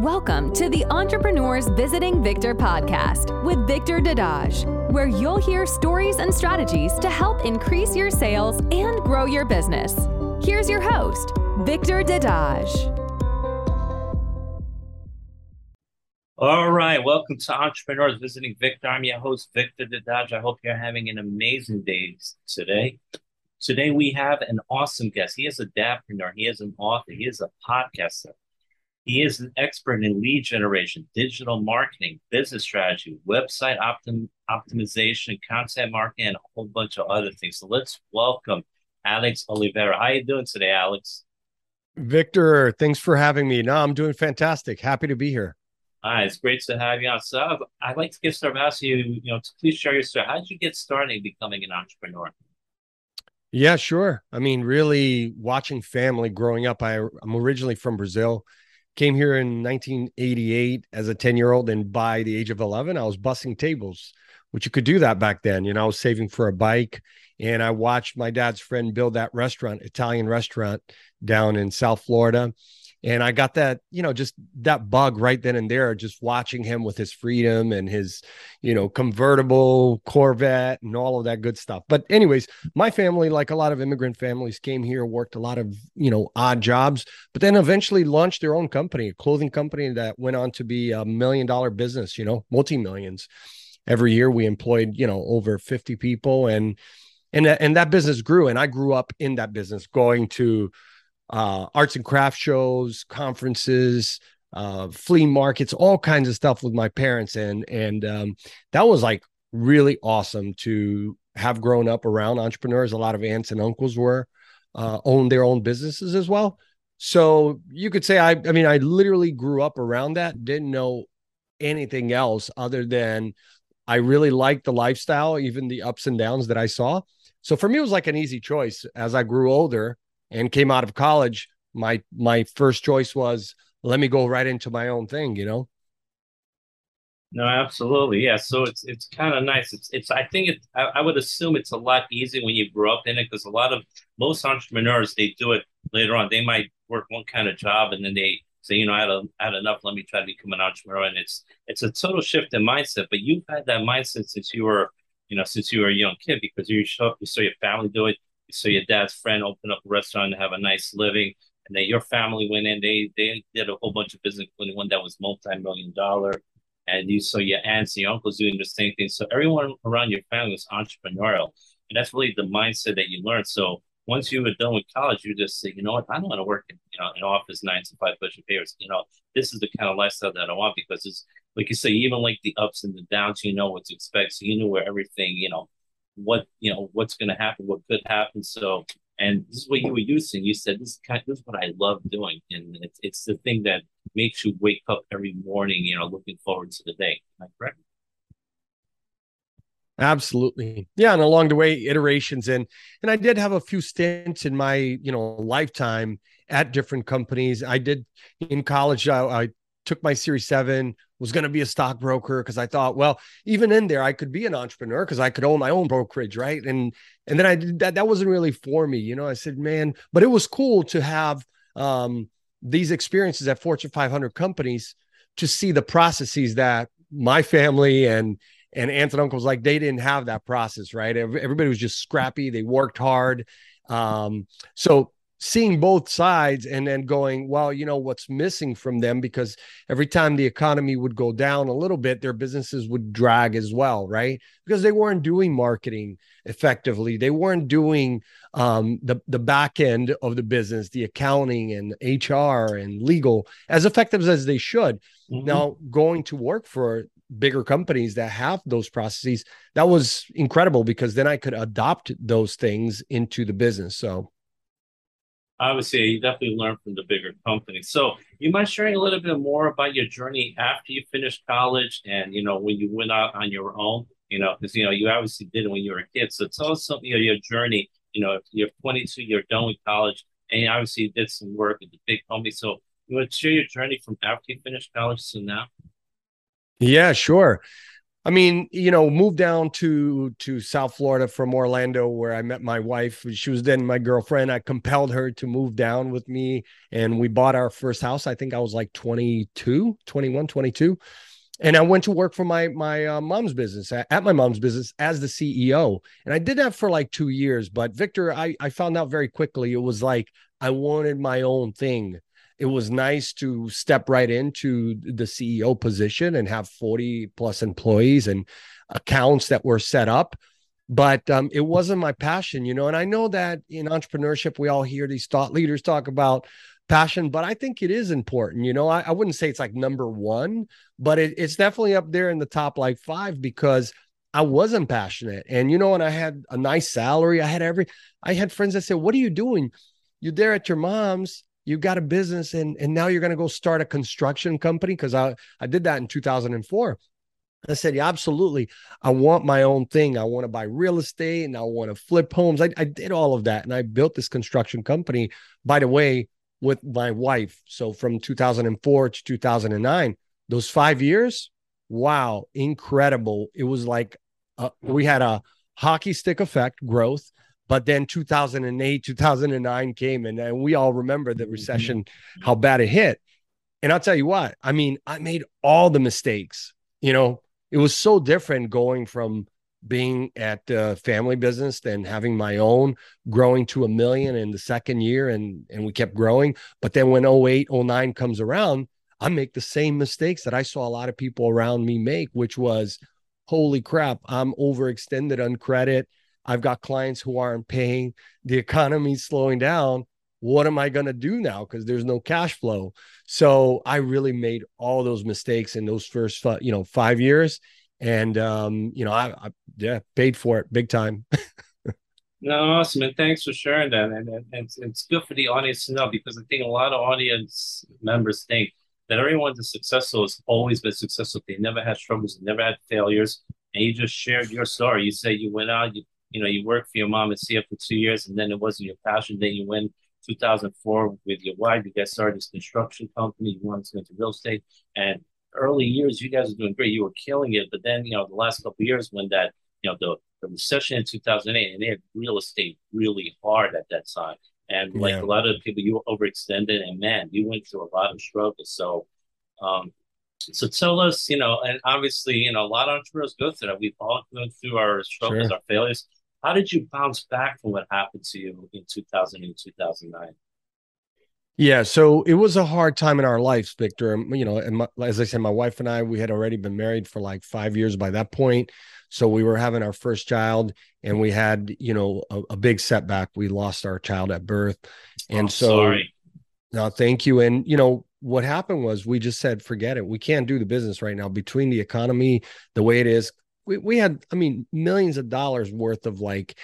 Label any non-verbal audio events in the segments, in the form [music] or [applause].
Welcome to the Entrepreneurs Visiting Victor podcast with Victor Dadage, where you'll hear stories and strategies to help increase your sales and grow your business. Here's your host, Victor Dadage. All right, welcome to Entrepreneurs Visiting Victor. I'm your host, Victor Dadage. I hope you're having an amazing day today. Today we have an awesome guest. He is a dadpreneur. He is an author. He is a podcaster. He is an expert in lead generation, digital marketing, business strategy, website optim- optimization, content marketing, and a whole bunch of other things. So let's welcome Alex Oliveira. How are you doing today, Alex? Victor, thanks for having me. No, I'm doing fantastic. Happy to be here. Right, it's great to have you on. So I'd like to get started asking you, you know, please share your story. How did you get started becoming an entrepreneur? Yeah, sure. I mean, really watching family growing up. I, I'm originally from Brazil came here in 1988 as a 10 year old and by the age of 11 i was bussing tables which you could do that back then you know i was saving for a bike and i watched my dad's friend build that restaurant italian restaurant down in south florida and I got that, you know, just that bug right then and there, just watching him with his freedom and his, you know, convertible Corvette and all of that good stuff. But, anyways, my family, like a lot of immigrant families, came here, worked a lot of, you know, odd jobs, but then eventually launched their own company, a clothing company that went on to be a million dollar business, you know, multi millions. Every year we employed, you know, over 50 people and, and, and that business grew. And I grew up in that business going to, uh, arts and craft shows, conferences, uh, flea markets, all kinds of stuff with my parents, and and um, that was like really awesome to have grown up around entrepreneurs. A lot of aunts and uncles were uh, owned their own businesses as well. So you could say I, I mean, I literally grew up around that. Didn't know anything else other than I really liked the lifestyle, even the ups and downs that I saw. So for me, it was like an easy choice as I grew older and came out of college, my my first choice was let me go right into my own thing, you know. No, absolutely, yeah. So it's it's kind of nice. It's it's. I think it. I, I, would assume it's a lot easier when you grew up in it because a lot of most entrepreneurs they do it later on. They might work one kind of job and then they say, you know, I had, a, I had enough. Let me try to become an entrepreneur. And it's it's a total shift in mindset. But you've had that mindset since you were, you know, since you were a young kid because you saw you saw your family do it so your dad's friend opened up a restaurant and have a nice living, and then your family went in. They they did a whole bunch of business, including one that was multi million dollar, and you saw your aunts and your uncles doing the same thing. So everyone around your family was entrepreneurial, and that's really the mindset that you learn. So once you were done with college, you just say, you know what, I don't want to work in you know an office nine to five pushing papers. You know, this is the kind of lifestyle that I want because it's like you say, even like the ups and the downs, you know what to expect. So you knew where everything, you know, what you know what's going to happen, what could happen. So, and this is what you were using. You said this is kind. Of, this is what I love doing, and it's it's the thing that makes you wake up every morning. You know, looking forward to the day. Am I correct? Absolutely. Yeah. And along the way, iterations and and I did have a few stints in my, you know, lifetime at different companies. I did in college, I, I took my series seven, was going to be a stockbroker because I thought, well, even in there, I could be an entrepreneur because I could own my own brokerage, right? And and then I did that. That wasn't really for me, you know. I said, man, but it was cool to have um, these experiences at Fortune 500 companies to see the processes that my family and and aunts and uncles like they didn't have that process, right? Everybody was just scrappy. They worked hard. Um, so seeing both sides and then going, well, you know, what's missing from them because every time the economy would go down a little bit, their businesses would drag as well, right? Because they weren't doing marketing effectively. They weren't doing um, the, the back end of the business, the accounting and HR and legal as effective as they should. Mm-hmm. Now, going to work for bigger companies that have those processes, that was incredible because then I could adopt those things into the business. So, obviously you definitely learn from the bigger companies. So you mind sharing a little bit more about your journey after you finished college and you know when you went out on your own, you know, because you know you obviously did it when you were a kid. So tell us something of your journey. You know, you're 22, you're done with college, and you obviously did some work at the big company. So you want to share your journey from after you finished college to now? Yeah, sure. I mean, you know, moved down to to South Florida from Orlando where I met my wife. She was then my girlfriend. I compelled her to move down with me and we bought our first house. I think I was like 22, 21, 22. And I went to work for my my uh, mom's business at, my mom's business as the CEO. And I did that for like 2 years, but Victor I I found out very quickly it was like I wanted my own thing it was nice to step right into the CEO position and have 40 plus employees and accounts that were set up. But um, it wasn't my passion, you know. And I know that in entrepreneurship, we all hear these thought leaders talk about passion, but I think it is important. You know, I, I wouldn't say it's like number one, but it, it's definitely up there in the top like five because I wasn't passionate. And, you know, and I had a nice salary. I had every, I had friends that said, What are you doing? You're there at your mom's you got a business and and now you're going to go start a construction company because I I did that in 2004. I said, yeah, absolutely. I want my own thing. I want to buy real estate and I want to flip homes. I, I did all of that and I built this construction company, by the way, with my wife. So from 2004 to 2009, those five years, wow, incredible. It was like uh, we had a hockey stick effect growth. But then 2008, 2009 came, and, and we all remember the mm-hmm. recession, how bad it hit. And I'll tell you what, I mean, I made all the mistakes. You know, it was so different going from being at uh, family business than having my own growing to a million in the second year and and we kept growing but then when 08 09 comes around i make the same mistakes that i saw a lot of people around me make which was holy crap i'm overextended on credit I've got clients who aren't paying. The economy's slowing down. What am I going to do now? Because there's no cash flow. So I really made all those mistakes in those first, you know, five years, and um, you know, I, I yeah paid for it big time. [laughs] no, awesome, and thanks for sharing that. And, and, and it's, good for the audience to know because I think a lot of audience members think that everyone that's successful has always been successful. They never had struggles, they never had failures. And you just shared your story. You say you went out, you you know, you worked for your mom and see CF for two years, and then it wasn't your passion. Then you went 2004 with your wife. You guys started this construction company. You wanted to go into real estate, and early years, you guys were doing great. You were killing it. But then, you know, the last couple years when that, you know, the, the recession in 2008, and they had real estate really hard at that time. And like yeah. a lot of people, you were overextended, and man, you went through a lot of struggles. So, um, so tell us, you know, and obviously, you know, a lot of entrepreneurs go through that. We've all gone through our struggles, sure. our failures. How did you bounce back from what happened to you in 2008, 2009? Yeah, so it was a hard time in our lives, Victor. Um, you know, and my, as I said, my wife and I, we had already been married for like five years by that point. So we were having our first child, and we had, you know, a, a big setback. We lost our child at birth, and oh, so. Sorry. No, thank you. And you know what happened was we just said, forget it. We can't do the business right now. Between the economy, the way it is, we, we had, I mean, millions of dollars worth of like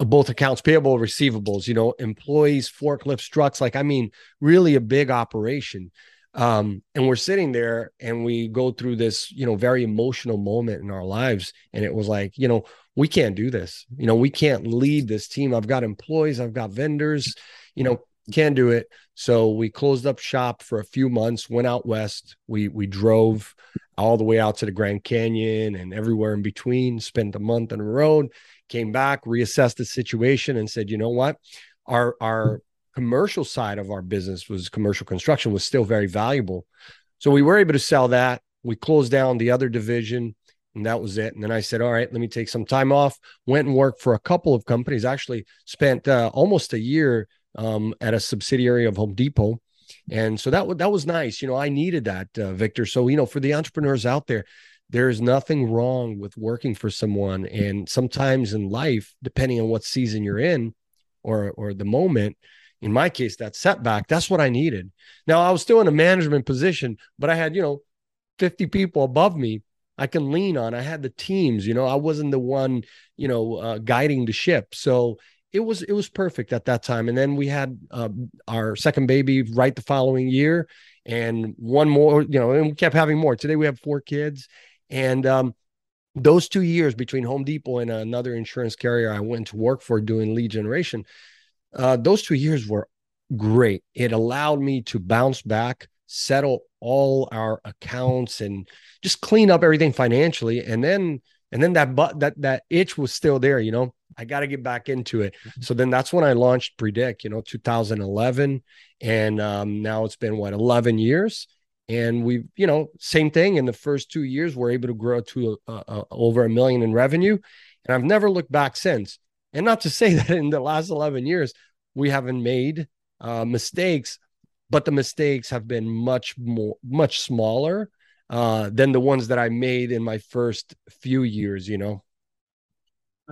uh, both accounts payable, receivables, you know, employees, forklifts, trucks, like, I mean, really a big operation. Um, and we're sitting there and we go through this, you know, very emotional moment in our lives. And it was like, you know, we can't do this. You know, we can't lead this team. I've got employees, I've got vendors, you know, can't do it. So we closed up shop for a few months, went out west. We we drove all the way out to the Grand Canyon and everywhere in between, spent a month on the road, came back, reassessed the situation and said, you know what? Our our commercial side of our business was commercial construction was still very valuable. So we were able to sell that. We closed down the other division and that was it. And then I said, all right, let me take some time off. Went and worked for a couple of companies. Actually, spent uh, almost a year um, at a subsidiary of Home Depot. And so that, that was nice. You know, I needed that, uh, Victor. So, you know, for the entrepreneurs out there, there is nothing wrong with working for someone. And sometimes in life, depending on what season you're in or, or the moment, in my case, that setback, that's what I needed. Now, I was still in a management position, but I had, you know, 50 people above me I can lean on. I had the teams, you know, I wasn't the one, you know, uh, guiding the ship. So it was it was perfect at that time. And then we had uh, our second baby right the following year, and one more. You know, and we kept having more. Today we have four kids, and um, those two years between Home Depot and another insurance carrier I went to work for doing lead generation, uh, those two years were great. It allowed me to bounce back settle all our accounts and just clean up everything financially. And then and then that but that that itch was still there, you know. I got to get back into it. Mm-hmm. So then that's when I launched Predict, you know, 2011. And um, now it's been what 11 years and we've you know same thing in the first two years we're able to grow to over a million in revenue and i've never looked back since and not to [laughs] say that in the last 11 years we haven't made uh, mistakes but the mistakes have been much more much smaller uh, than the ones that i made in my first few years you know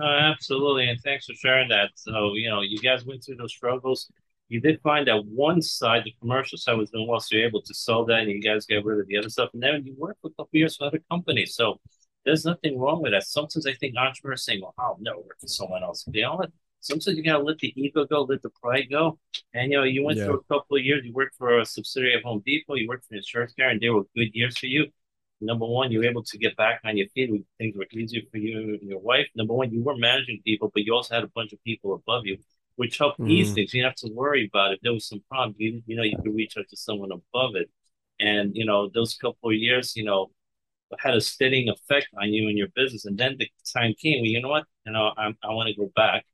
uh, absolutely and thanks for sharing that so you know you guys went through those struggles you did find that one side, the commercial side, was doing well, so you're able to sell that, and you guys get rid of the other stuff. And then you work for a couple years for other companies, so there's nothing wrong with that. Sometimes I think entrepreneurs saying, "Well, I'll never work for someone else." They all sometimes you gotta let the ego go, let the pride go. And you know, you went yeah. through a couple of years. You worked for a subsidiary of Home Depot. You worked for an insurance carrier, and they were good years for you. Number one, you were able to get back on your feet. With things were easier for you and your wife. Number one, you were managing people, but you also had a bunch of people above you which helped mm. ease things. You didn't have to worry about it. If there was some problem, you, you know, you could reach out to someone above it. And, you know, those couple of years, you know, had a steadying effect on you and your business. And then the time came, well, you know what? You know, I, I want to go back.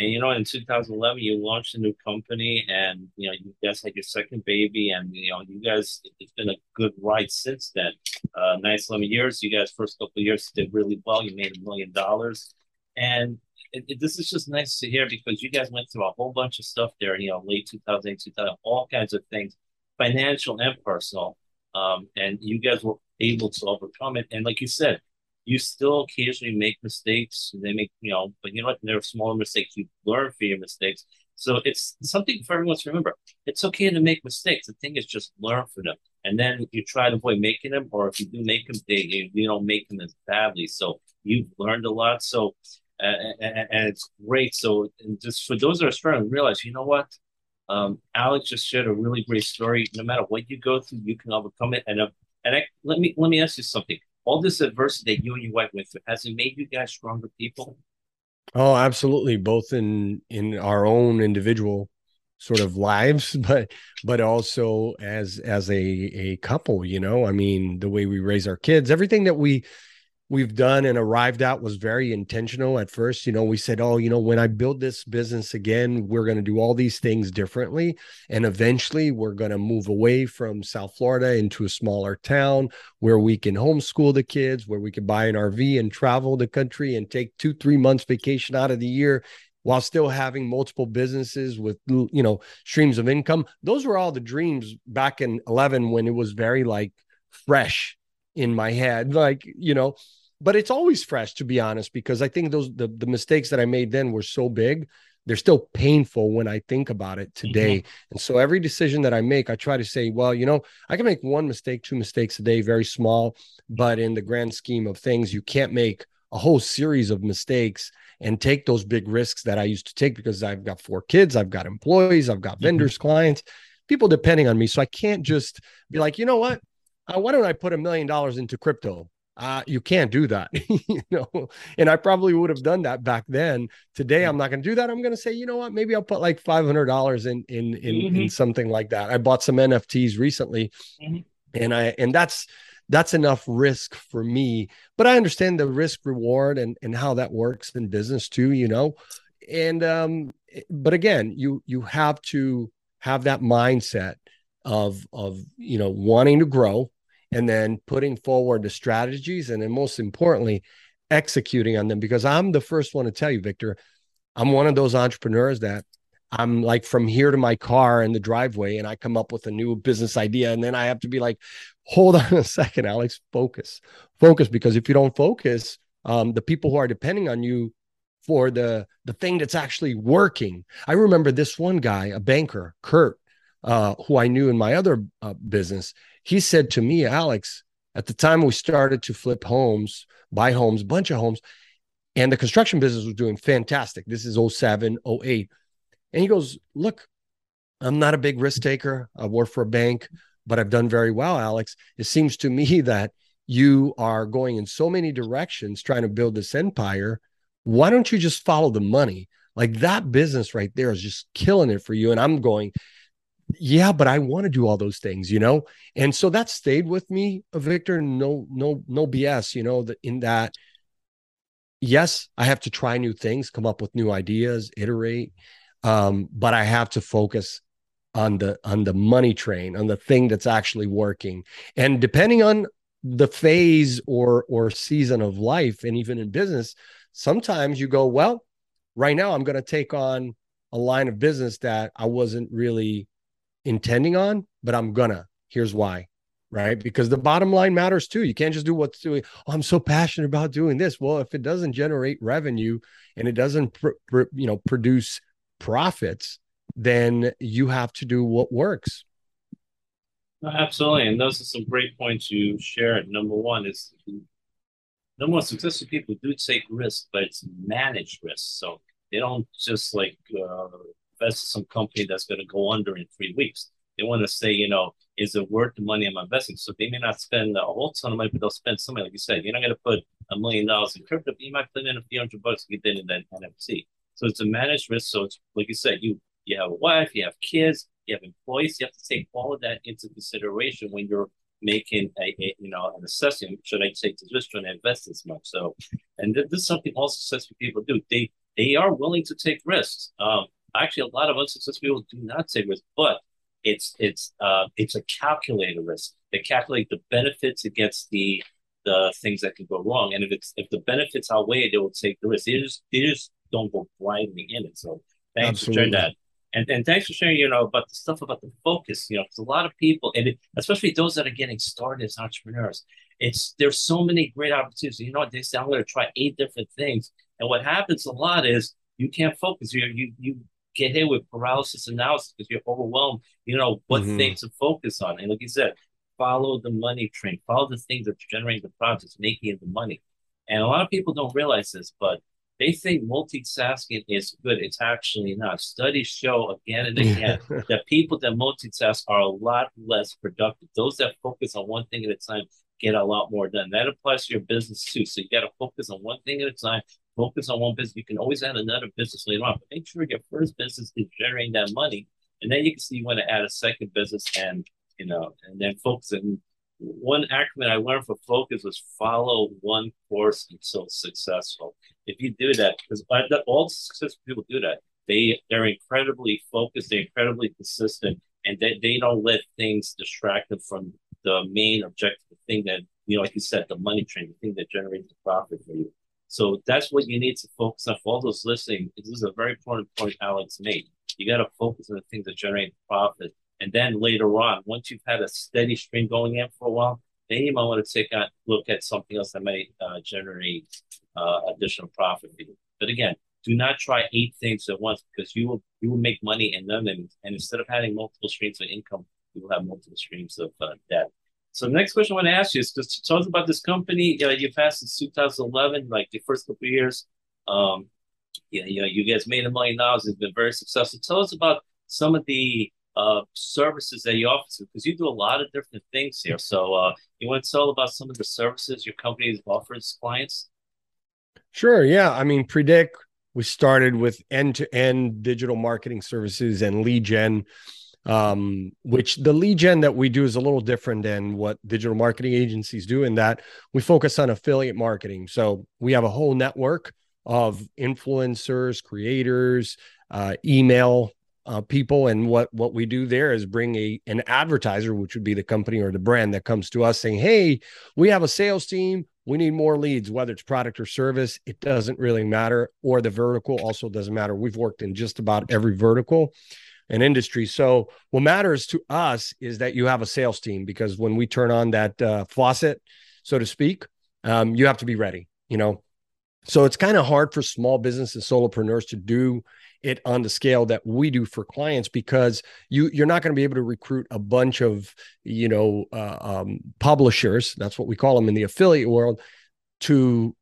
And, you know, in 2011, you launched a new company and, you know, you guys had your second baby and, you know, you guys, it's been a good ride since then. Uh, nice 11 years. You guys, first couple years did really well. You made a million dollars. And it, it, this is just nice to hear because you guys went through a whole bunch of stuff there, you know, late 2008, 2000, all kinds of things, financial and personal. Um, and you guys were able to overcome it. And like you said, you still occasionally make mistakes. They make, you know, but you know what? There are smaller mistakes. You learn from your mistakes. So it's something for everyone to remember. It's okay to make mistakes. The thing is just learn from them. And then you try to avoid making them, or if you do make them, they, you don't make them as badly. So you've learned a lot. So and, and it's great. So, just for those that are struggling, realize you know what, um, Alex just shared a really great story. No matter what you go through, you can overcome it. And uh, and I, let me let me ask you something. All this adversity that you and your wife went through has it made you guys stronger people? Oh, absolutely. Both in in our own individual sort of lives, [laughs] but but also as as a a couple. You know, I mean, the way we raise our kids, everything that we we've done and arrived at was very intentional at first. You know we said oh you know when i build this business again we're going to do all these things differently. And eventually we're going to move away from south florida into a smaller town where we can homeschool the kids where we can buy an rv and travel the country and take two three months vacation out of the year while still having multiple businesses with you know streams of income. Those were all the dreams back in 11 when it was very like fresh in my head. Like you know but it's always fresh to be honest because i think those the, the mistakes that i made then were so big they're still painful when i think about it today mm-hmm. and so every decision that i make i try to say well you know i can make one mistake two mistakes a day very small but in the grand scheme of things you can't make a whole series of mistakes and take those big risks that i used to take because i've got four kids i've got employees i've got mm-hmm. vendors clients people depending on me so i can't just be like you know what uh, why don't i put a million dollars into crypto uh, you can't do that, [laughs] you know. And I probably would have done that back then. Today, I'm not going to do that. I'm going to say, you know what? Maybe I'll put like five hundred dollars in in in, mm-hmm. in something like that. I bought some NFTs recently, mm-hmm. and I and that's that's enough risk for me. But I understand the risk reward and and how that works in business too. You know, and um, but again, you you have to have that mindset of of you know wanting to grow and then putting forward the strategies and then most importantly executing on them because i'm the first one to tell you victor i'm one of those entrepreneurs that i'm like from here to my car in the driveway and i come up with a new business idea and then i have to be like hold on a second alex focus focus because if you don't focus um, the people who are depending on you for the the thing that's actually working. I remember this one guy a banker kurt uh, who i knew in my other uh, business he said to me, Alex, at the time we started to flip homes, buy homes, bunch of homes, and the construction business was doing fantastic. This is 07, 08. And he goes, Look, I'm not a big risk taker. I work for a bank, but I've done very well, Alex. It seems to me [laughs] that you are going in so many directions trying to build this empire. Why don't you just follow the money? Like that business right there is just killing it for you. And I'm going, yeah, but I want to do all those things, you know? And so that stayed with me, Victor. No, no, no BS, you know, in that, yes, I have to try new things, come up with new ideas, iterate. Um, but I have to focus on the on the money train, on the thing that's actually working. And depending on the phase or or season of life, and even in business, sometimes you go, well, right now I'm going to take on a line of business that I wasn't really intending on, but I'm gonna. Here's why. Right. Because the bottom line matters too. You can't just do what's doing. Oh, I'm so passionate about doing this. Well, if it doesn't generate revenue and it doesn't, pr- pr- you know, produce profits, then you have to do what works. Absolutely. And those are some great points you shared. Number one is number one, successful people do take risks, but it's managed risks. So they don't just like uh, invest in some company that's going to go under in three weeks. They want to say, you know, is it worth the money I'm investing? So they may not spend a whole ton of money, but they'll spend something like you said. You're not going to put a million dollars in crypto, but you might put in a few hundred bucks to get in that NFT. So it's a managed risk. So it's like you said, you you have a wife, you have kids, you have employees. You have to take all of that into consideration when you're making a, a you know an assessment. Should I take this risk? Should I invest this much? So, and th- this is something all successful people do. They they are willing to take risks. Um, actually, a lot of unsuccessful people do not take risks, but it's it's uh, it's a calculated risk. They calculate the benefits against the the things that can go wrong, and if it's if the benefits outweigh it, they will take the risk. They just they just don't go blindly in it. So thanks Absolutely. for sharing that. And, and thanks for sharing, you know, about the stuff about the focus, you know, because a lot of people, and it, especially those that are getting started as entrepreneurs, it's there's so many great opportunities. You know, they say I'm going to try eight different things, and what happens a lot is you can't focus. You you you get hit with paralysis analysis because you're overwhelmed. You know what mm-hmm. things to focus on, and like you said, follow the money train, follow the things that are generating the profits, making the money. And a lot of people don't realize this, but they think multitasking is good. It's actually not. Studies show again and again [laughs] that people that multitask are a lot less productive. Those that focus on one thing at a time get a lot more done. That applies to your business too. So you got to focus on one thing at a time. Focus on one business. You can always add another business later on, but make sure your first business is generating that money, and then you can see you want to add a second business and you know, and then focus. And one acronym I learned for focus was follow one course until successful. If you do that, because all successful people do that, they they're incredibly focused, they're incredibly consistent, and they, they don't let things distract them from the main objective, the thing that you know, like you said, the money train, the thing that generates the profit for you. So that's what you need to focus on. For all those listening, this is a very important point Alex made. You got to focus on the things that generate profit and then later on, once you've had a steady stream going in for a while, then you might want to take a look at something else that may uh, generate uh, additional profit. But again, do not try eight things at once because you will you will make money in them, and, and instead of having multiple streams of income, you will have multiple streams of uh, debt. So the next question I want to ask you is just tell us about this company. You know, you've since 2011, like the first couple of years. Um, yeah, you know, you guys made a million dollars. It's been very successful. Tell us about some of the uh, services that you offer because you do a lot of different things here. So uh, you want to tell about some of the services your company offers clients? Sure. Yeah. I mean, Predict, we started with end to end digital marketing services and lead gen, um, which the lead gen that we do is a little different than what digital marketing agencies do in that we focus on affiliate marketing. So we have a whole network of influencers, creators, uh, email uh, people. And what what we do there is bring a an advertiser which would be the company or the brand that comes to us saying hey we have a sales team. We need more leads. Whether it's product or service it doesn't really matter. Or the vertical also doesn't matter. We've worked in just about every vertical and industry. So what matters to us is that you have a sales team because when we turn on that uh, faucet so to speak um, you have to be ready you know? So it's kind of hard for small business and solopreneurs to do it on the scale that we do for clients because you you're not going to be able to recruit a bunch of you know uh, um, publishers that's what we call them in the affiliate world to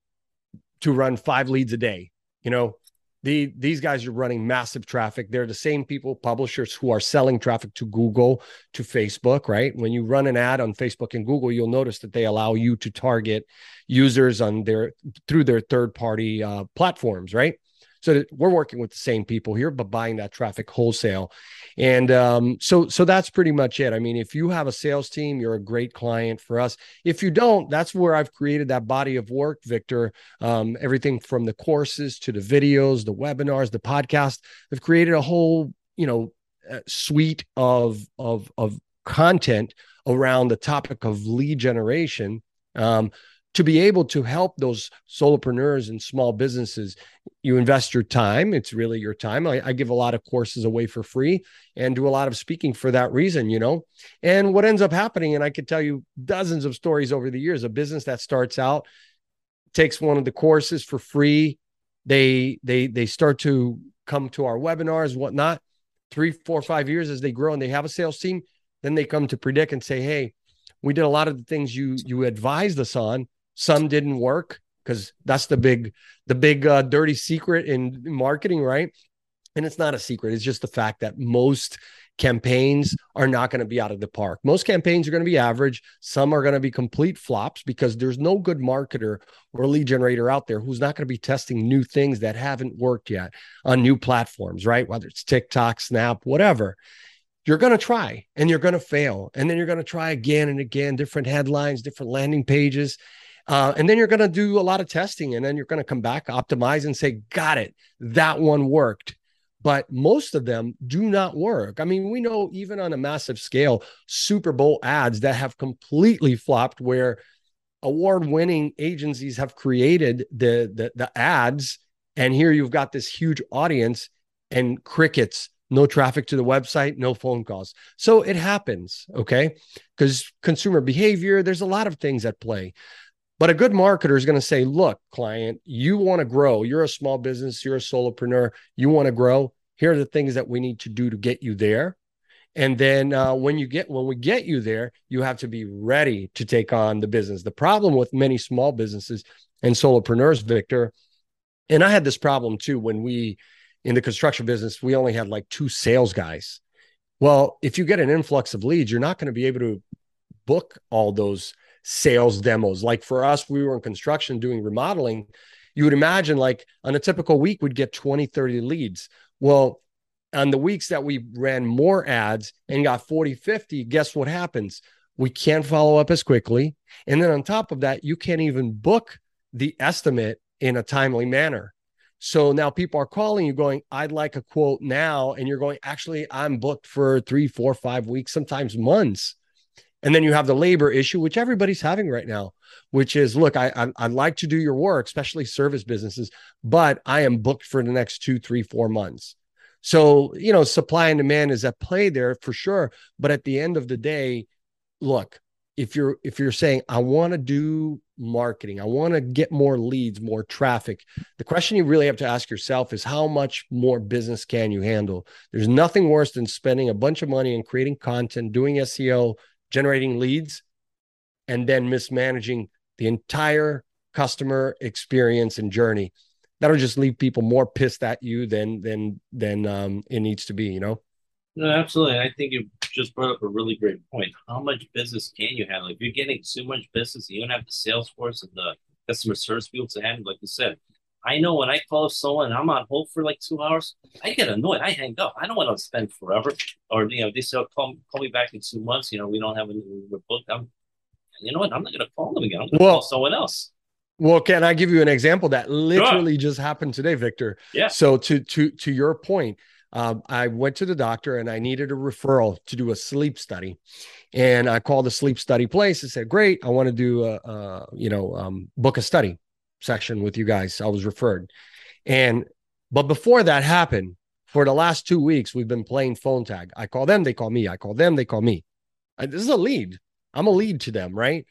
to run five leads a day you know the, these guys are running massive traffic. They're the same people, publishers who are selling traffic to Google, to Facebook, right? When you run an ad on Facebook and Google, you'll notice that they allow you to target users on their through their third party uh, platforms, right? So that we're working with the same people here, but buying that traffic wholesale. And um, so, so that's pretty much it. I mean, if you have a sales team, you're a great client for us. If you don't, that's where I've created that body of work, Victor. Um, everything from the courses to the videos, the webinars, the podcast. I've created a whole, you know, uh, suite of of of content around the topic of lead generation um, to be able to help those solopreneurs and small businesses you invest your time it's really your time. I, I, give a lot of courses away for free and do a lot of speaking for that reason you know? And what ends up happening and i could tell you dozens of stories over the years a business that starts out takes one of the courses for free they they they start to come to our webinars whatnot. Three four five years as they grow and they have a sales team then they come to predict and say hey we did a lot of the things you you advised us on some didn't work because that's the big the big uh, dirty secret in marketing right and it's not a secret it's just the fact that most campaigns are not going to be out of the park most campaigns are going to be average some are going to be complete flops because there's no good marketer or lead generator out there who's not going to be testing new things that haven't worked yet on new platforms right whether it's tiktok snap whatever you're going to try and you're going to fail. And then you're going to try again and again, different headlines, different landing pages. Uh, and then you're going to do a lot of testing and then you're going to come back, optimize, and say, Got it. That one worked. But most of them do not work. I mean, we know even on a massive scale, Super Bowl ads that have completely flopped where award winning agencies have created the, the, the ads. And here you've got this huge audience and crickets no traffic to the website, no phone calls. So it happens, okay? Because consumer behavior, there's a lot of things at play. But a good marketer is going to say, look, client, you want to grow. You're a small business, you're a solopreneur, you want to grow. Here are the things that we need to do to get you there. And then uh, when you get when we get you there, you have to be ready to take on the business. The problem with many small businesses and solopreneurs, Victor, and I had this problem too when we in the construction business, we only had like two sales guys. Well, if you get an influx of leads, you're not going to be able to book all those sales demos. Like for us, we were in construction doing remodeling. You would imagine, like on a typical week, we'd get 20, 30 leads. Well, on the weeks that we ran more ads and got 40, 50, guess what happens? We can't follow up as quickly. And then on top of that, you can't even book the estimate in a timely manner. So now people are calling you going, I'd like a quote now. And you're going, actually, I'm booked for three, four, five weeks, sometimes months. And then you have the labor issue, which everybody's having right now, which is look, I, I I'd like to do your work, especially service businesses, but I am booked for the next two, three, four months. So, you know, supply and demand is at play there for sure. But at the end of the day, look, if you're if you're saying i want to do marketing i want to get more leads more traffic the question you really have to ask yourself is how much more business can you handle there's nothing worse than spending a bunch of money and creating content doing seo generating leads and then mismanaging the entire customer experience and journey that'll just leave people more pissed at you than than than um, it needs to be you know no, absolutely. I think you just brought up a really great point. How much business can you handle? If you're getting too much business, you don't have the sales force and the customer service people to handle, like you said. I know when I call someone I'm on hold for like two hours, I get annoyed. I hang up. I don't want to spend forever. Or you know, they say, oh, call, call me back in two months. You know, we don't have a we're booked. I'm, you know what? I'm not going to call them again. I'm going to well, call someone else. Well, can I give you an example that literally sure. just happened today, Victor? Yeah. So to to to your point, um, I went to the doctor and I needed a referral to do a sleep study. And I called the sleep study place and said, Great, I want to do a, a you know, um, book a study section with you guys. I was referred. And, but before that happened, for the last two weeks, we've been playing phone tag. I call them, they call me. I call them, they call me. This is a lead. I'm a lead to them, right?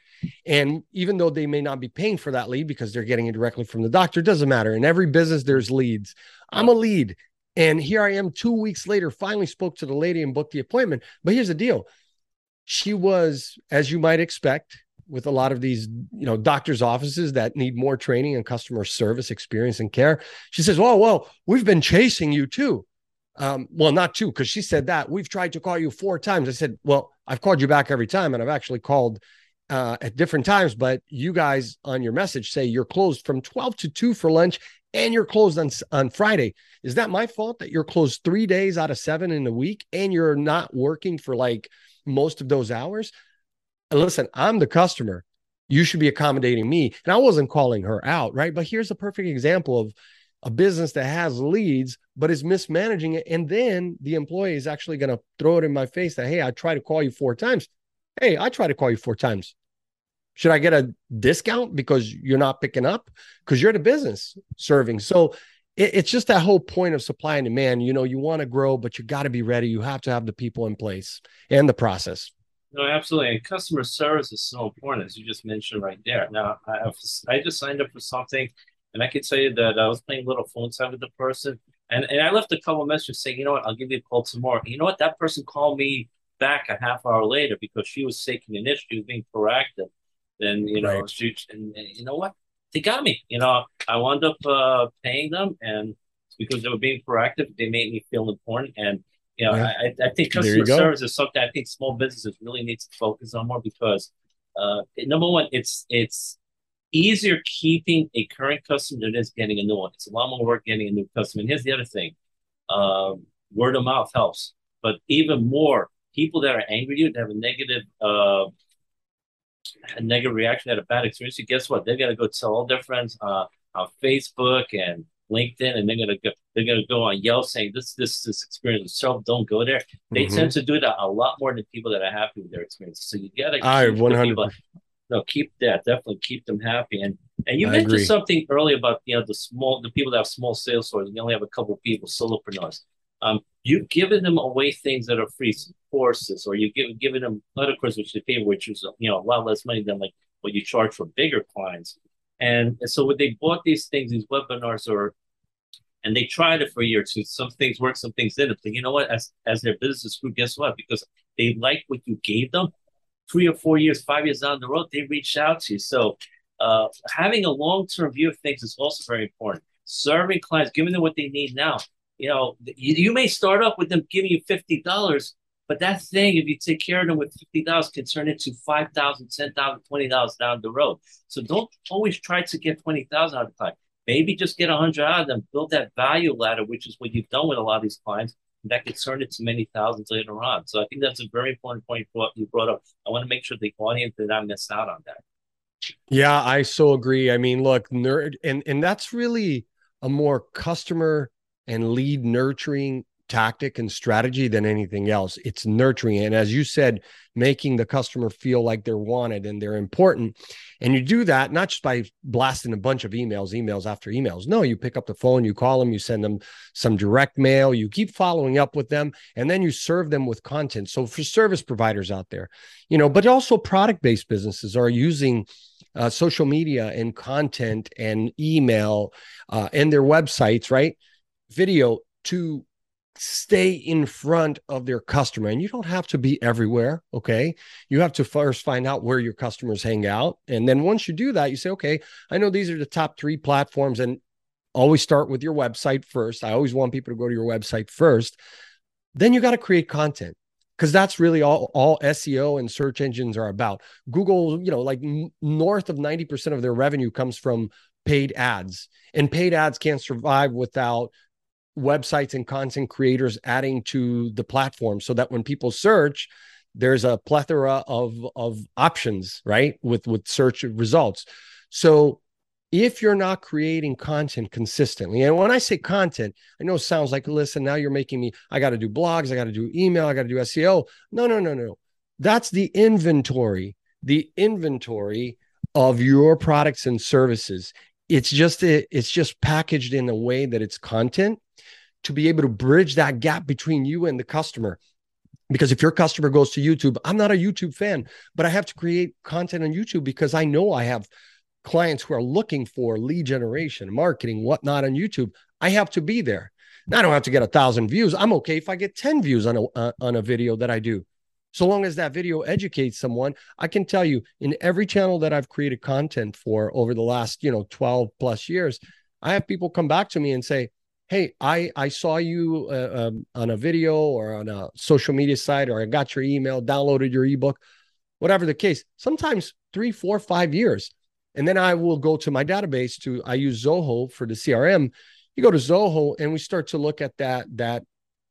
And even though they may not be paying for that lead because they're getting it directly from the doctor, doesn't matter. In every business, there's leads. I'm a lead. And here I am two weeks later, finally spoke to the lady and booked the appointment. But here's the deal she was, as you might expect, with a lot of these, you know, doctors' offices that need more training and customer service experience and care. She says, "Oh, well, we've been chasing you too." Um, well, not two, because she said that we've tried to call you four times. I said, "Well, I've called you back every time, and I've actually called uh, at different times, but you guys on your message say you're closed from 12 to 2 for lunch and you're closed on on Friday. Is that my fault that you're closed 3 days out of 7 in a week and you're not working for like most of those hours? Listen, I'm the customer. You should be accommodating me. And I wasn't calling her out, right? But here's a perfect example of a business that has leads but is mismanaging it. And then the employee is actually going to throw it in my face that hey i tried to call you four times. Hey i tried to call you four times. Should i get a discount because you're not picking up? Because you're the business serving. So it, it's just that whole point of supply and demand. You know you want to grow but you got to be ready. You have to have the people in place and the process no, absolutely. And customer service is so important, as you just mentioned right there. Now, I, I just signed up for something and I can tell you that I was playing a little phone tag with the person, and, and I left a couple messages saying, you know what, I'll give you a call tomorrow. And you know what? That person called me back a half hour later because she was taking an issue, being proactive. And you know, right. she, and, and, you know what? They got me. You know, I wound up uh, paying them, and because they were being proactive, they made me feel important. And you know, yeah. I, I think customer service is something I think small businesses really need to focus on more because uh, number one, it's it's easier keeping a current customer than it is getting a new one. It's a lot more work getting a new customer. And here's the other thing um, word of mouth helps, but even more, people that are angry at you, that have a negative, uh, a negative reaction, had a bad experience, guess what? They're going to go tell all their friends uh, on Facebook and LinkedIn, and they're gonna go. They're gonna go on Yelp saying this this this experience so don't go there. They mm-hmm. tend to do that a lot more than people that are happy with their experience. So you gotta. I one hundred no, keep that. Definitely keep them happy. And and you I mentioned agree. something earlier about you know the small the people that have small sales stores. You only have a couple people, solopreneurs. Um, you've given them away things that are free courses, or you've given given them other courses which they pay, which is you know a lot less money than like what you charge for bigger clients. And, so when they bought these things, these webinars, or and they tried it for a year or two. Some things work, some things didn't. But you know what? As as their business grew, guess what? Because they like what you gave them, three or four years, five years down the road, they reach out to you. So uh, having a long term view of things is also very important. Serving clients, giving them what they need now. You know, you, you may start off with them giving you fifty dollars, but that thing, if you take care of them with fifty dollars, can turn into five thousand, ten thousand, twenty dollars down the road. So don't always try to get twenty thousand out of the client. Maybe just get a hundred out of them. Build that value ladder, which is what you've done with a lot of these clients, that could turn into many thousands later on. So I think that's a very important point you brought up. I want to make sure the audience did not miss out on that. Yeah, I so agree. I mean, look, nerd, and and that's really a more customer and lead nurturing tactic and strategy than anything else. It's nurturing. And as you said, making the customer feel like they're wanted and they're important. And you do that not just by blasting a bunch of emails, emails after emails. No, you pick up the phone, you call them, you send them some direct mail, you keep following up with them, and then you serve them with content. So for service providers out there, you know, but also product based businesses are using. Uh, social media and content and email uh, and their websites, right? Video to stay in front of their customer and you don't have to be everywhere okay you have to first find out where your customers hang out and then once you do that you say okay i know these are the top 3 platforms and always start with your website first i always want people to go to your website first then you got to create content because that's really all all SEO and search engines are about. Google, you know, like north of 90% of their revenue comes from paid ads. And paid ads can't survive without websites and content creators adding to the platform so that when people search there's a plethora of of options right with with search results. So if you're not creating content consistently and when i say content i know it sounds like listen now you're making me i got to do blogs i got to do email i got to do seo no no no no. That's the inventory the inventory of your products and services it's just it's just packaged in a way that it's content to be able to bridge that gap between you and the customer. Because if your customer goes to YouTube, I'm not a YouTube fan, but I have to create content on YouTube because I know I have clients who are looking for lead generation, marketing, whatnot on YouTube. I have to be there. Now, I don't have to get a thousand views. I'm okay if I get 10 views on a, uh, on a video that I do. So long as that video educates someone, I can tell you in every channel that I've created content for over the last, you know, 12 plus years, I have people come back to me and say, hey i i saw you uh, um, on a video or on a social media site or i got your email downloaded your ebook whatever the case sometimes three four five years And then I will go to my database to I use Zoho for the CRM. You go to Zoho and we start to look at that that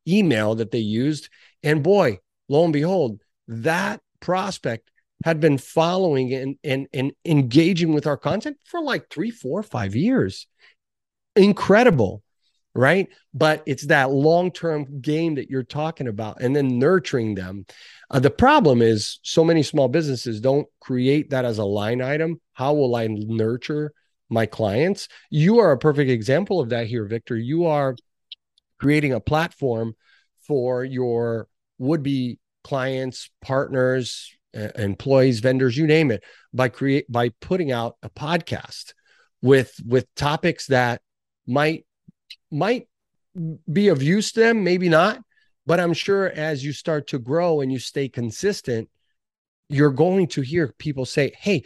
email that they used. And boy, lo and behold, that prospect had been following and, and, and engaging with our content for like three, four, five years. Incredible right? But it's that long term game that you're talking about and then nurturing them. Uh, the problem is so many small businesses don't create that as a line item. How will I nurture my clients? You are a perfect example of that here, Victor. You are creating a platform for your would be clients, partners, employees, vendors, you name it, by create by putting out a podcast with with topics that might might be of use to them, maybe not. But I'm sure as you start to grow and you stay consistent, you're going to hear people say, Hey,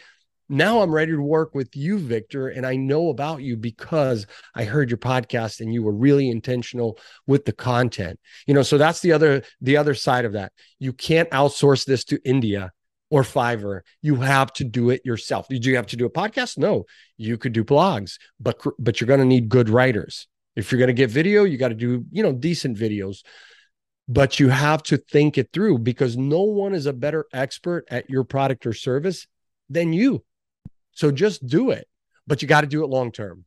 now I'm ready to work with you, Victor. And I know about you because I heard your podcast and you were really intentional with the content. You know, so that's the other the other side of that. You can't outsource this to India or Fiverr. You have to do it yourself. Do you have to do a podcast? No, you could do blogs, but but you're going to need good writers. If you're going to get video, you got to do, you know, decent videos. But you have to think it through because no one is a better expert at your product or service than you. So just do it, but you got to do it long term.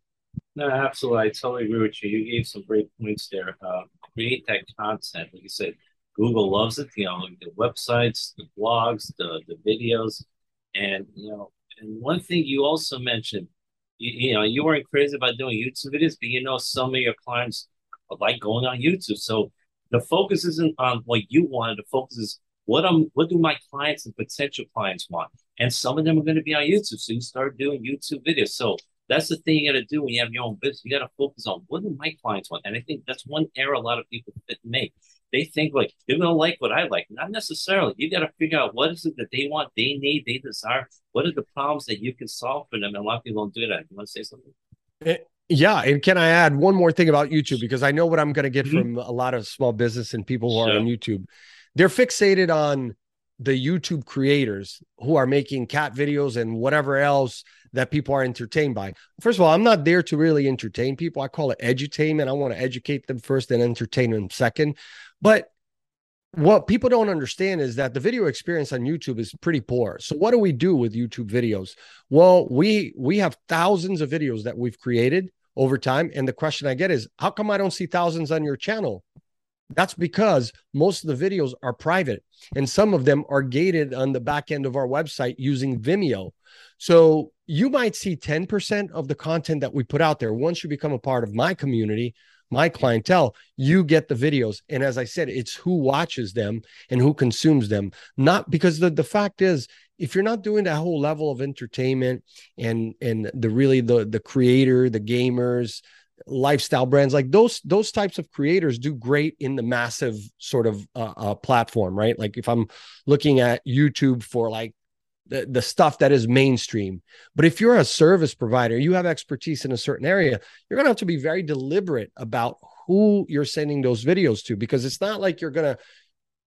No, absolutely. I totally agree with you. You gave some great points there. Uh, create that content. Like you said, Google loves it. You know, the websites, the blogs, the the videos, and you know, and one thing you also mentioned you, you know, you weren't crazy about doing YouTube videos, but you know, some of your clients like going on YouTube. So the focus isn't on what you wanted. The focus is what I'm, what do my clients and potential clients want? And some of them are going to be on YouTube. So you start doing YouTube videos. So that's the thing you got to do when you have your own business. You got to focus on what do my clients want. And I think that's one error a lot of people make they think like they're gonna like what I like. Not necessarily. You got to figure out what is it that they want, they need, they desire. What are the problems that you can solve for them? And a lot of people don't do that. You want to say something? Eh, yeah, and can I add one more thing about YouTube because I know what I'm going to get mm-hmm. from a lot of small business and people who are on YouTube. They're fixated on the YouTube creators who are making cat videos and whatever else that people are entertained by. First of all, I'm not there to really entertain people. I call it edutainment. I want to educate them first and entertain them second. But what people don't understand is that the video experience on YouTube is pretty poor. So what do we do with YouTube videos? Well, we we have thousands of videos that we've created over time and the question I get is how come I don't see thousands on your channel? That's because most of the videos are private and some of them are gated on the back end of our website using Vimeo. So you might see 10% of the content that we put out there once you become a part of my community my clientele, you get the videos. And as I said, it's who watches them and who consumes them. Not because the, the fact is, if you're not doing that whole level of entertainment and and the really the the creator, the gamers, lifestyle brands like those those types of creators do great in the massive sort of uh, uh, platform right like if i'm looking at youtube for like the, the stuff that is mainstream. But if you're a service provider, you have expertise in a certain area, you're going to have to be very deliberate about who you're sending those videos to because it's not like you're going to,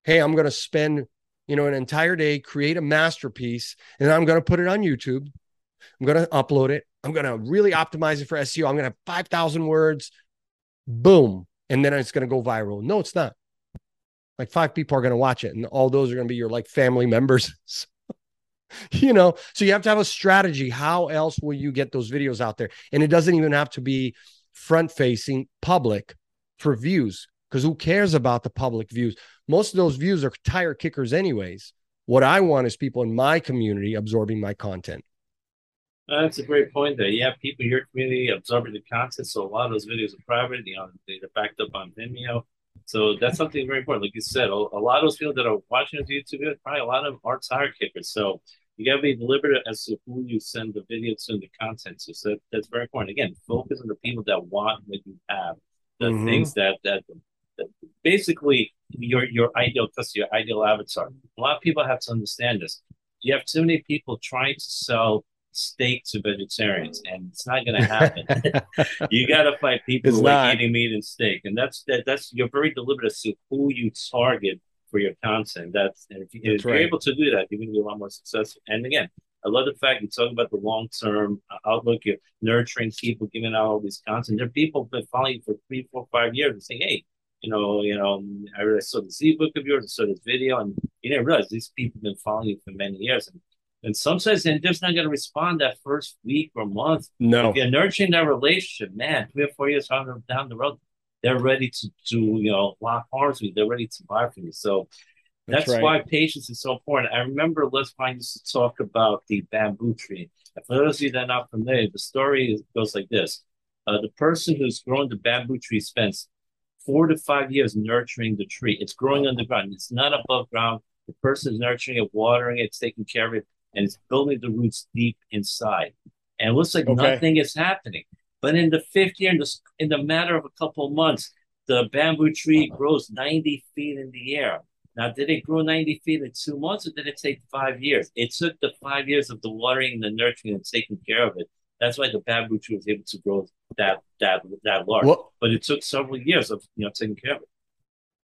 hey, I'm going to spend, you know, an entire day, create a masterpiece, and I'm going to put it on YouTube. I'm going to upload it. I'm going to really optimize it for SEO. I'm going to have 5,000 words. Boom. And then it's going to go viral. No, it's not. Like five people are going to watch it, and all those are going to be your like family [laughs] members. [laughs] you know so you have to have a strategy how else will you get those videos out there and it doesn't even have to be front facing public for views because who cares about the public views most of those views are tire kickers anyways what i want is people in my community absorbing my content that's a great point there. You have people in your community absorbing the content, so a lot of those videos are private. You know, they're backed up on Vimeo. So that's something very important. Like you said, a, a lot of those people that are watching those YouTube videos, probably a lot of them are tire kickers. So you got to be deliberate as to who you send the video to and the content to. So that's very important. Again, focus on the people that want what you have, the mm-hmm. things that, that that basically your your ideal customer, your ideal avatar. A lot of people have to understand this. You have too many people trying to sell steak to vegetarians, and it's not going to happen. [laughs] you got to fight people it's who not. like eating meat and steak, and that's that. That's you're very deliberate as to who you target for your content. That's and if, you, if right. you're able to do that, you're going to be a lot more successful. And again, I love the fact you talk about the long term uh, outlook. You're nurturing people, giving out all these content. There are people been following you for three, four, five years and saying, "Hey, you know, you know, I really saw this ebook of yours, I saw this video, and you didn't realize these people have been following you for many years." And and sometimes they're just not going to respond that first week or month. No, if you're nurturing that relationship, man, three or four years down the road, they're ready to to you know lock arms with you. They're ready to buy from you. So that's, that's right. why patience is so important. I remember Les Pine used to talk about the bamboo tree. And for those of you that are not familiar, the story goes like this: uh, the person who's grown the bamboo tree spends four to five years nurturing the tree. It's growing underground. It's not above ground. The person is nurturing it, watering it, taking care of it, and it's building the roots deep inside. And it looks like okay. nothing is happening. But in the fifth year, in the, in the matter of a couple of months, the bamboo tree grows 90 feet in the air. Now, did it grow 90 feet in two months or did it take five years? It took the five years of the watering, and the nurturing, and taking care of it. That's why the bamboo tree was able to grow that that that large. Well, but it took several years of you know taking care of it.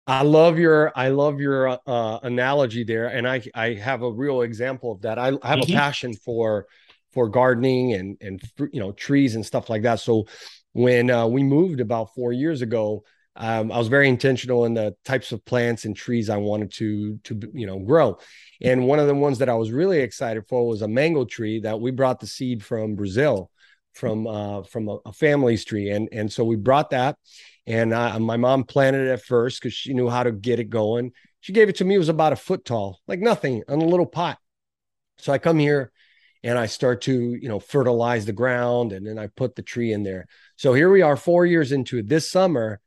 I love your I love your uh, analogy there, and I I have a real example of that. I, I have mm-hmm. a passion for for gardening and and you know trees and stuff like that. So when uh, we moved about four years ago, um, I was very intentional in the types of plants and trees I wanted to to you know grow. And one of the ones that I was really excited for was a mango tree that we brought the seed from Brazil, from uh, from a, a family's tree, and and so we brought that, and my mom planted it at first because she knew how to get it going. She gave it to me; it was about a foot tall, like nothing, on a little pot. So I come here and I start to, you know, fertilize the ground and then I put the tree in there. So here we are 4 years into it. This summer,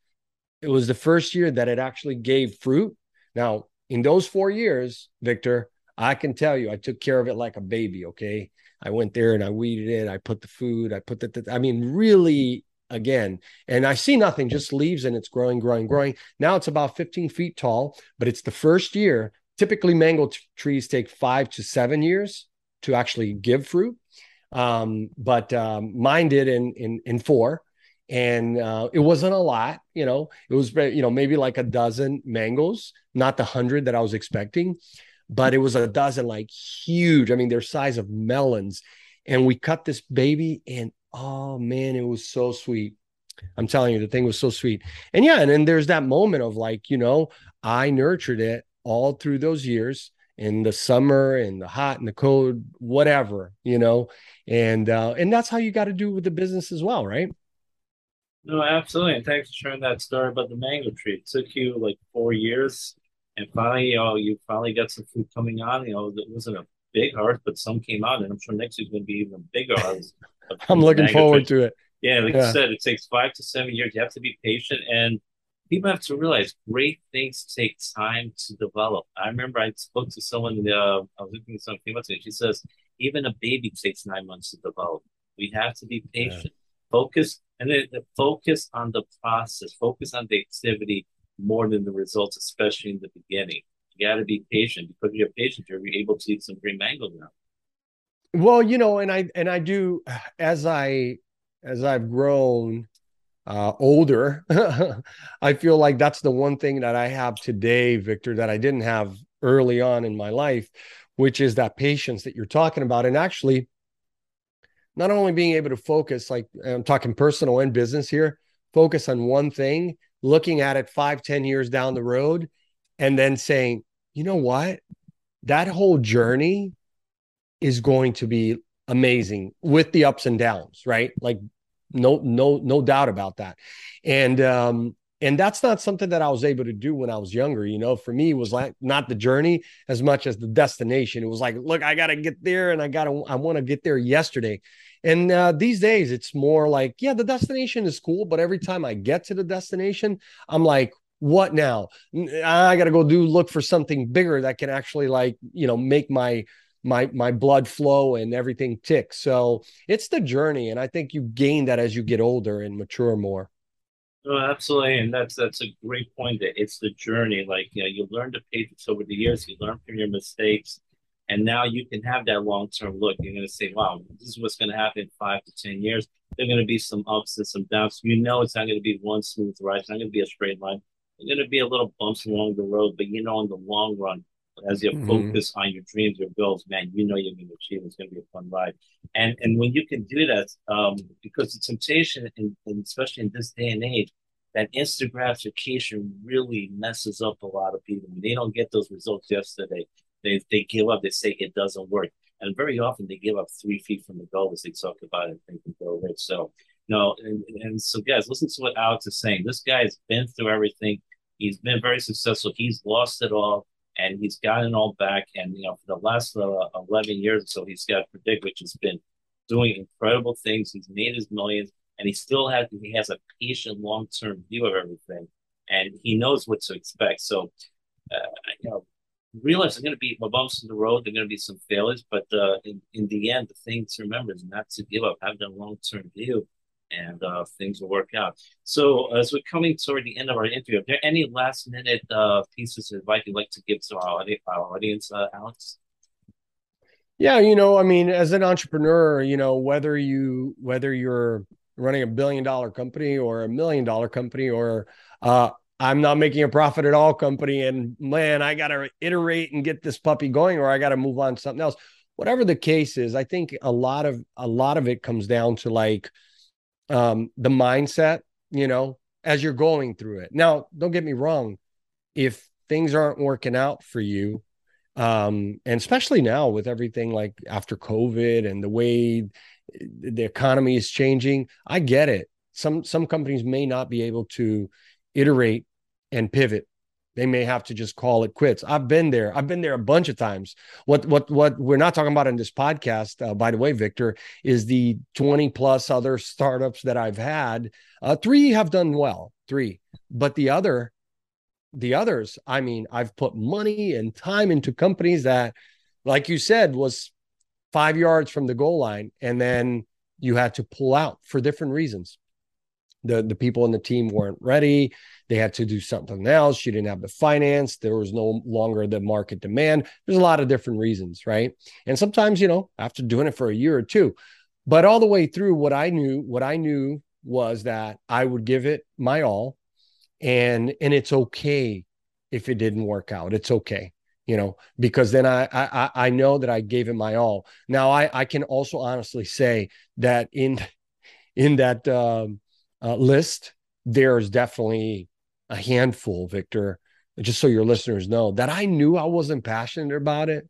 it was the first year that it actually gave fruit. Now, in those four years, Victor, I can tell you, I took care of it like a baby. Okay. I went there and I weeded it. I put the food, I put the, the I mean, really, again, and I see nothing, just leaves and it's growing, growing, growing. Now it's about 15 feet tall, but it's the first year. Typically, mango t- trees take five to seven years to actually give fruit. Um, but um, mine did in, in, in four and uh, it wasn't a lot you know it was you know maybe like a dozen mangoes not the hundred that i was expecting but it was a dozen like huge i mean they're size of melons and we cut this baby and oh man it was so sweet i'm telling you the thing was so sweet and yeah and then there's that moment of like you know i nurtured it all through those years in the summer and the hot and the cold whatever you know and uh and that's how you got to do with the business as well right no, absolutely. And thanks for sharing that story about the mango tree. It took you like four years, and finally, you know, you finally got some fruit coming on. You know, it wasn't a big harvest, but some came out, and I'm sure next week's going to be even bigger. I'm looking forward to it. Yeah, like yeah. you said, it takes five to seven years. You have to be patient, and people have to realize great things take time to develop. I remember I spoke to someone. Uh, I was looking at some female, and she says even a baby takes nine months to develop. We have to be patient. Yeah focus and then focus on the process, focus on the activity more than the results, especially in the beginning. You got to be patient because you're patient, you're able to eat some green mango now. Well, you know, and I and I do as I as I've grown uh, older, [laughs] I feel like that's the one thing that I have today, Victor, that I didn't have early on in my life, which is that patience that you're talking about. And actually, not only being able to focus, like I'm talking personal and business here, focus on one thing, looking at it five, ten years down the road, and then saying, you know what? That whole journey is going to be amazing with the ups and downs, right? Like no, no, no doubt about that. And um, and that's not something that I was able to do when I was younger. You know, for me, it was like not the journey as much as the destination. It was like, look, I got to get there and I got to, I want to get there yesterday. And uh, these days, it's more like, yeah, the destination is cool, but every time I get to the destination, I'm like, what now? I got to go do look for something bigger that can actually like, you know, make my my my blood flow and everything ticks. So it's the journey, and I think you gain that as you get older and mature more. Oh, absolutely, and that's that's a great point. That it's the journey. Like you know, you learn to patience over the years. You learn from your mistakes, and now you can have that long term look. You're going to say, wow, this is what's going to happen in five to 10 years. There are going to be some ups and some downs. You know, it's not going to be one smooth ride. It's not going to be a straight line. There's going to be a little bumps along the road, but you know, in the long run, as you mm-hmm. focus on your dreams, your goals, man, you know you're going to achieve. It's going to be a fun ride. And and when you can do that, um, because the temptation, and especially in this day and age, that instant gratification really messes up a lot of people. When they don't get those results yesterday, they they give up. They say it doesn't work, and very often they give up three feet from the goal as they talk about it and Think Grow Rich. So no, and, and so guys, listen to what Alex is saying. This guy has been through everything. He's been very successful. He's lost it all and he's gotten all back. And you know, for the last uh, eleven years or so, he's got Predict, which has been doing incredible things. He's made his millions, and he still has he has a patient, long term view of everything, and he knows what to expect. So, uh, you know, realize there's going to be bumps in the road. There're going to be some failures, but uh, in in the end, the thing to remember is not to give up. Have that long term view and uh, things will work out. So, as we're coming toward the end of our interview, are there any last minute uh, pieces of advice you'd like to give to our, audience, uh, Alex? Yeah, you know, I mean, as an entrepreneur, you know, whether you whether you're running a billion dollar company or a million dollar company or uh, I'm not making a profit at all company, and man, I got to iterate and get this puppy going, or I got to move on to something else. Whatever the case is, I think a lot of a lot of it comes down to like um, the mindset, you know, as you're going through it. Now, don't get me wrong. If things aren't working out for you, um, and especially now with everything like after COVID and the way the economy is changing, I get it. Some some companies may not be able to iterate and pivot they may have to just call it quits. I've been there. I've been there a bunch of times. What what what we're not talking about in this podcast, uh, by the way, Victor, is the 20 plus other startups that I've had. Uh, three have done well, three, but the other, the others, I mean, I've put money and time into companies that, like you said, was five yards from the goal line, and then you had to pull out for different reasons the the people in the team weren't ready. They had to do something else. She didn't have the finance. There was no longer the market demand. There's a lot of different reasons right? And sometimes you know after doing it for a year or two. But all the way through what i knew what i knew was that i would give it my all. And and it's okay if it didn't work out. It's okay you know because then I, I i know that i gave it my all. Now i i can also honestly say that in [laughs] in that um uh, list, there's definitely a handful, Victor, just so your listeners know that I knew I wasn't passionate about it.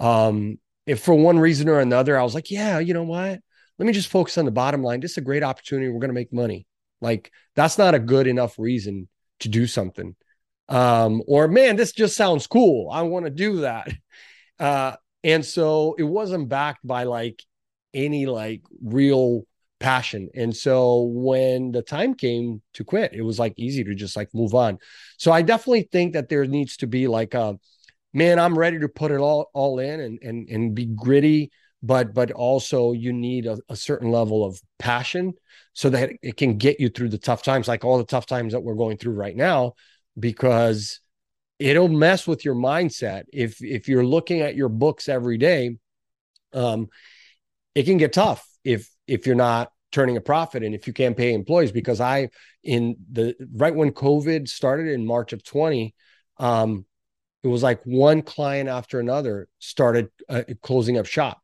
Um, if for one reason or another, I was like, yeah, you know what? Let me just focus on the bottom line. This is a great opportunity. We're going to make money. Like, that's not a good enough reason to do something. Um, or man, this just sounds cool. I want to do that. Uh, and so it wasn't backed by like any like real passion. And so when the time came to quit, it was like easy to just like move on. So I definitely think that there needs to be like a man, I'm ready to put it all all in and and and be gritty, but but also you need a, a certain level of passion so that it can get you through the tough times, like all the tough times that we're going through right now, because it'll mess with your mindset if if you're looking at your books every day um it can get tough if if you're not turning a profit and if you can't pay employees because i in the right when covid started in march of 20 um it was like one client after another started uh, closing up shop.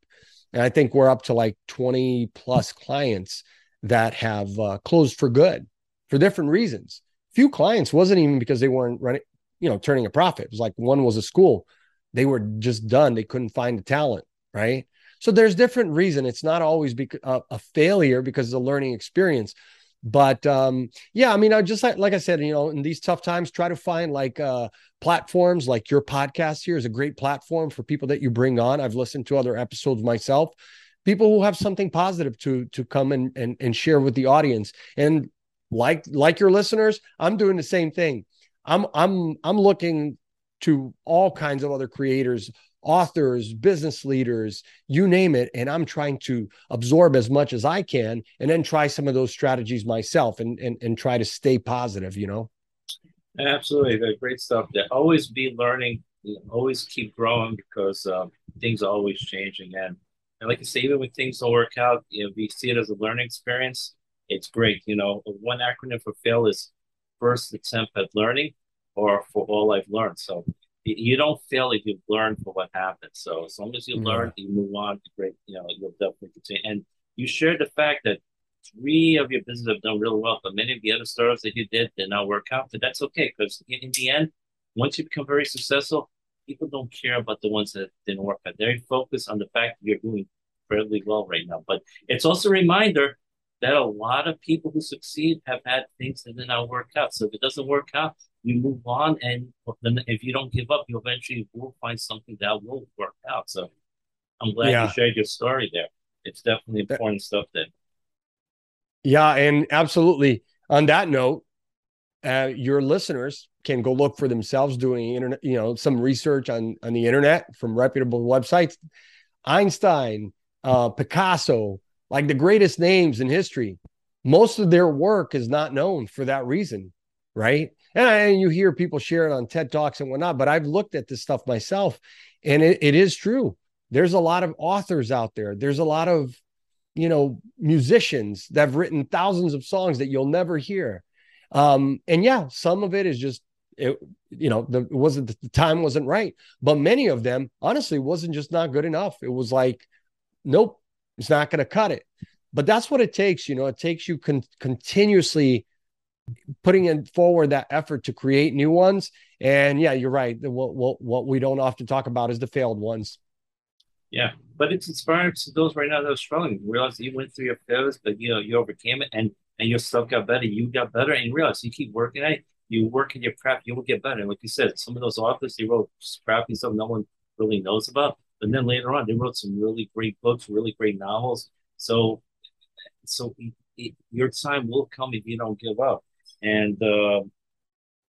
And i think we're up to like 20 plus clients that have uh, closed for good for different reasons. Few clients wasn't even because they weren't running you know turning a profit. It was like one was a school. They were just done. They couldn't find the talent right so there's different reason. It's not always be a, a failure because it's a learning experience. But um, yeah, I mean, I just like, like I said, you know, in these tough times, try to find like uh, platforms like your podcast here is a great platform for people that you bring on. I've listened to other episodes myself, people who have something positive to to come and and, and share with the audience. And like like your listeners, I'm doing the same thing. I'm I'm I'm looking to all kinds of other creators authors, business leaders, you name it. And I'm trying to absorb as much as I can and then try some of those strategies myself and, and, and try to stay positive, you know? Absolutely. Great stuff. There. Always be learning, always keep growing because um, things are always changing. And, and like I say, even when things don't work out, you know, we see it as a learning experience. It's great. You know, one acronym for fail is first attempt at learning or for all I've learned. So you don't fail if you've learned from what happened. So as long as you Yeah. learn, you move on. Great, you know, you'll definitely continue. And you shared the fact that three of your businesses have done really well, but many of the other startups that you did did not work out. But that's okay because in, in the end, once you become very successful, people don't care about the ones that didn't work out. They're focused on the fact that you're doing fairly well right now. But it's also a reminder that a lot of people who succeed have had things that did not work out. So if it doesn't work out, you move on, and then if you don't give up, you eventually will find something that will work out. So I'm glad Yeah. you shared your story there. It's definitely important stuff there. Yeah, and absolutely. On that note, uh, your listeners can go look for themselves doing internet, you know, some research on on the internet from reputable websites. Einstein, uh, Picasso, like the greatest names in history. Most of their work is not known for that reason, right? And, you hear people share it on TED Talks and whatnot, but I've looked at this stuff myself, and it, it is true. There's a lot of authors out there. There's a lot of you know musicians that have written thousands of songs that you'll never hear um and yeah some of it is just it you know the wasn't the time wasn't right but many of them honestly wasn't just not good enough it was like nope it's not going to cut it but that's what it takes you know it takes you con- continuously putting in forward that effort to create new ones and yeah you're right what, what, what we don't often talk about is the failed ones Yeah, but it's inspiring to those right now that are struggling. Realize you went through your failures, but you know you overcame it, and and your stuff got better. You got better, and realize you keep working at it. You work in your craft, you will get better. And like you said, some of those authors they wrote crappy stuff no one really knows about, but then later on they wrote some really great books, really great novels. So, so it, it, your time will come if you don't give up. And uh,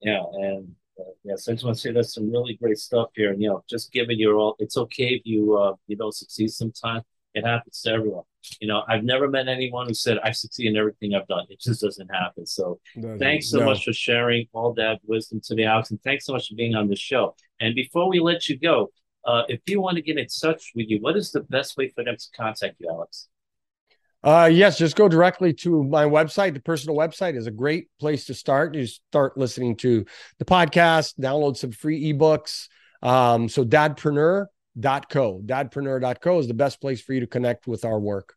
yeah, and uh, yeah, so I just want to say there's some really great stuff here, and you know, just give it your all. It's okay if you uh, you don't succeed sometimes. It happens to everyone. You know, I've never met anyone who said I succeed in everything I've done. It just doesn't happen. So thanks so No. much for sharing all that wisdom today, Alex, and thanks so much for being on the show. And before we let you go, uh, if you want to get in touch with you, what is the best way for them to contact you, Alex? Uh, yes, just go directly to my website. The personal website is a great place to start. You start listening to the podcast, download some free ebooks. Um, so dadpreneur.co, dadpreneur.co is the best place for you to connect with our work.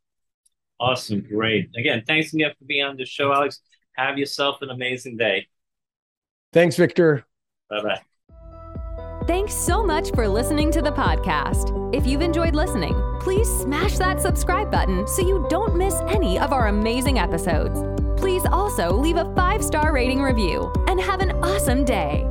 Awesome, great. Again, thanks again for being on the show, Alex. Have yourself an amazing day. Thanks, Victor. Bye bye. Thanks so much for listening to the podcast. If you've enjoyed listening, please smash that subscribe button so you don't miss any of our amazing episodes. Please also leave a five star rating review and have an awesome day.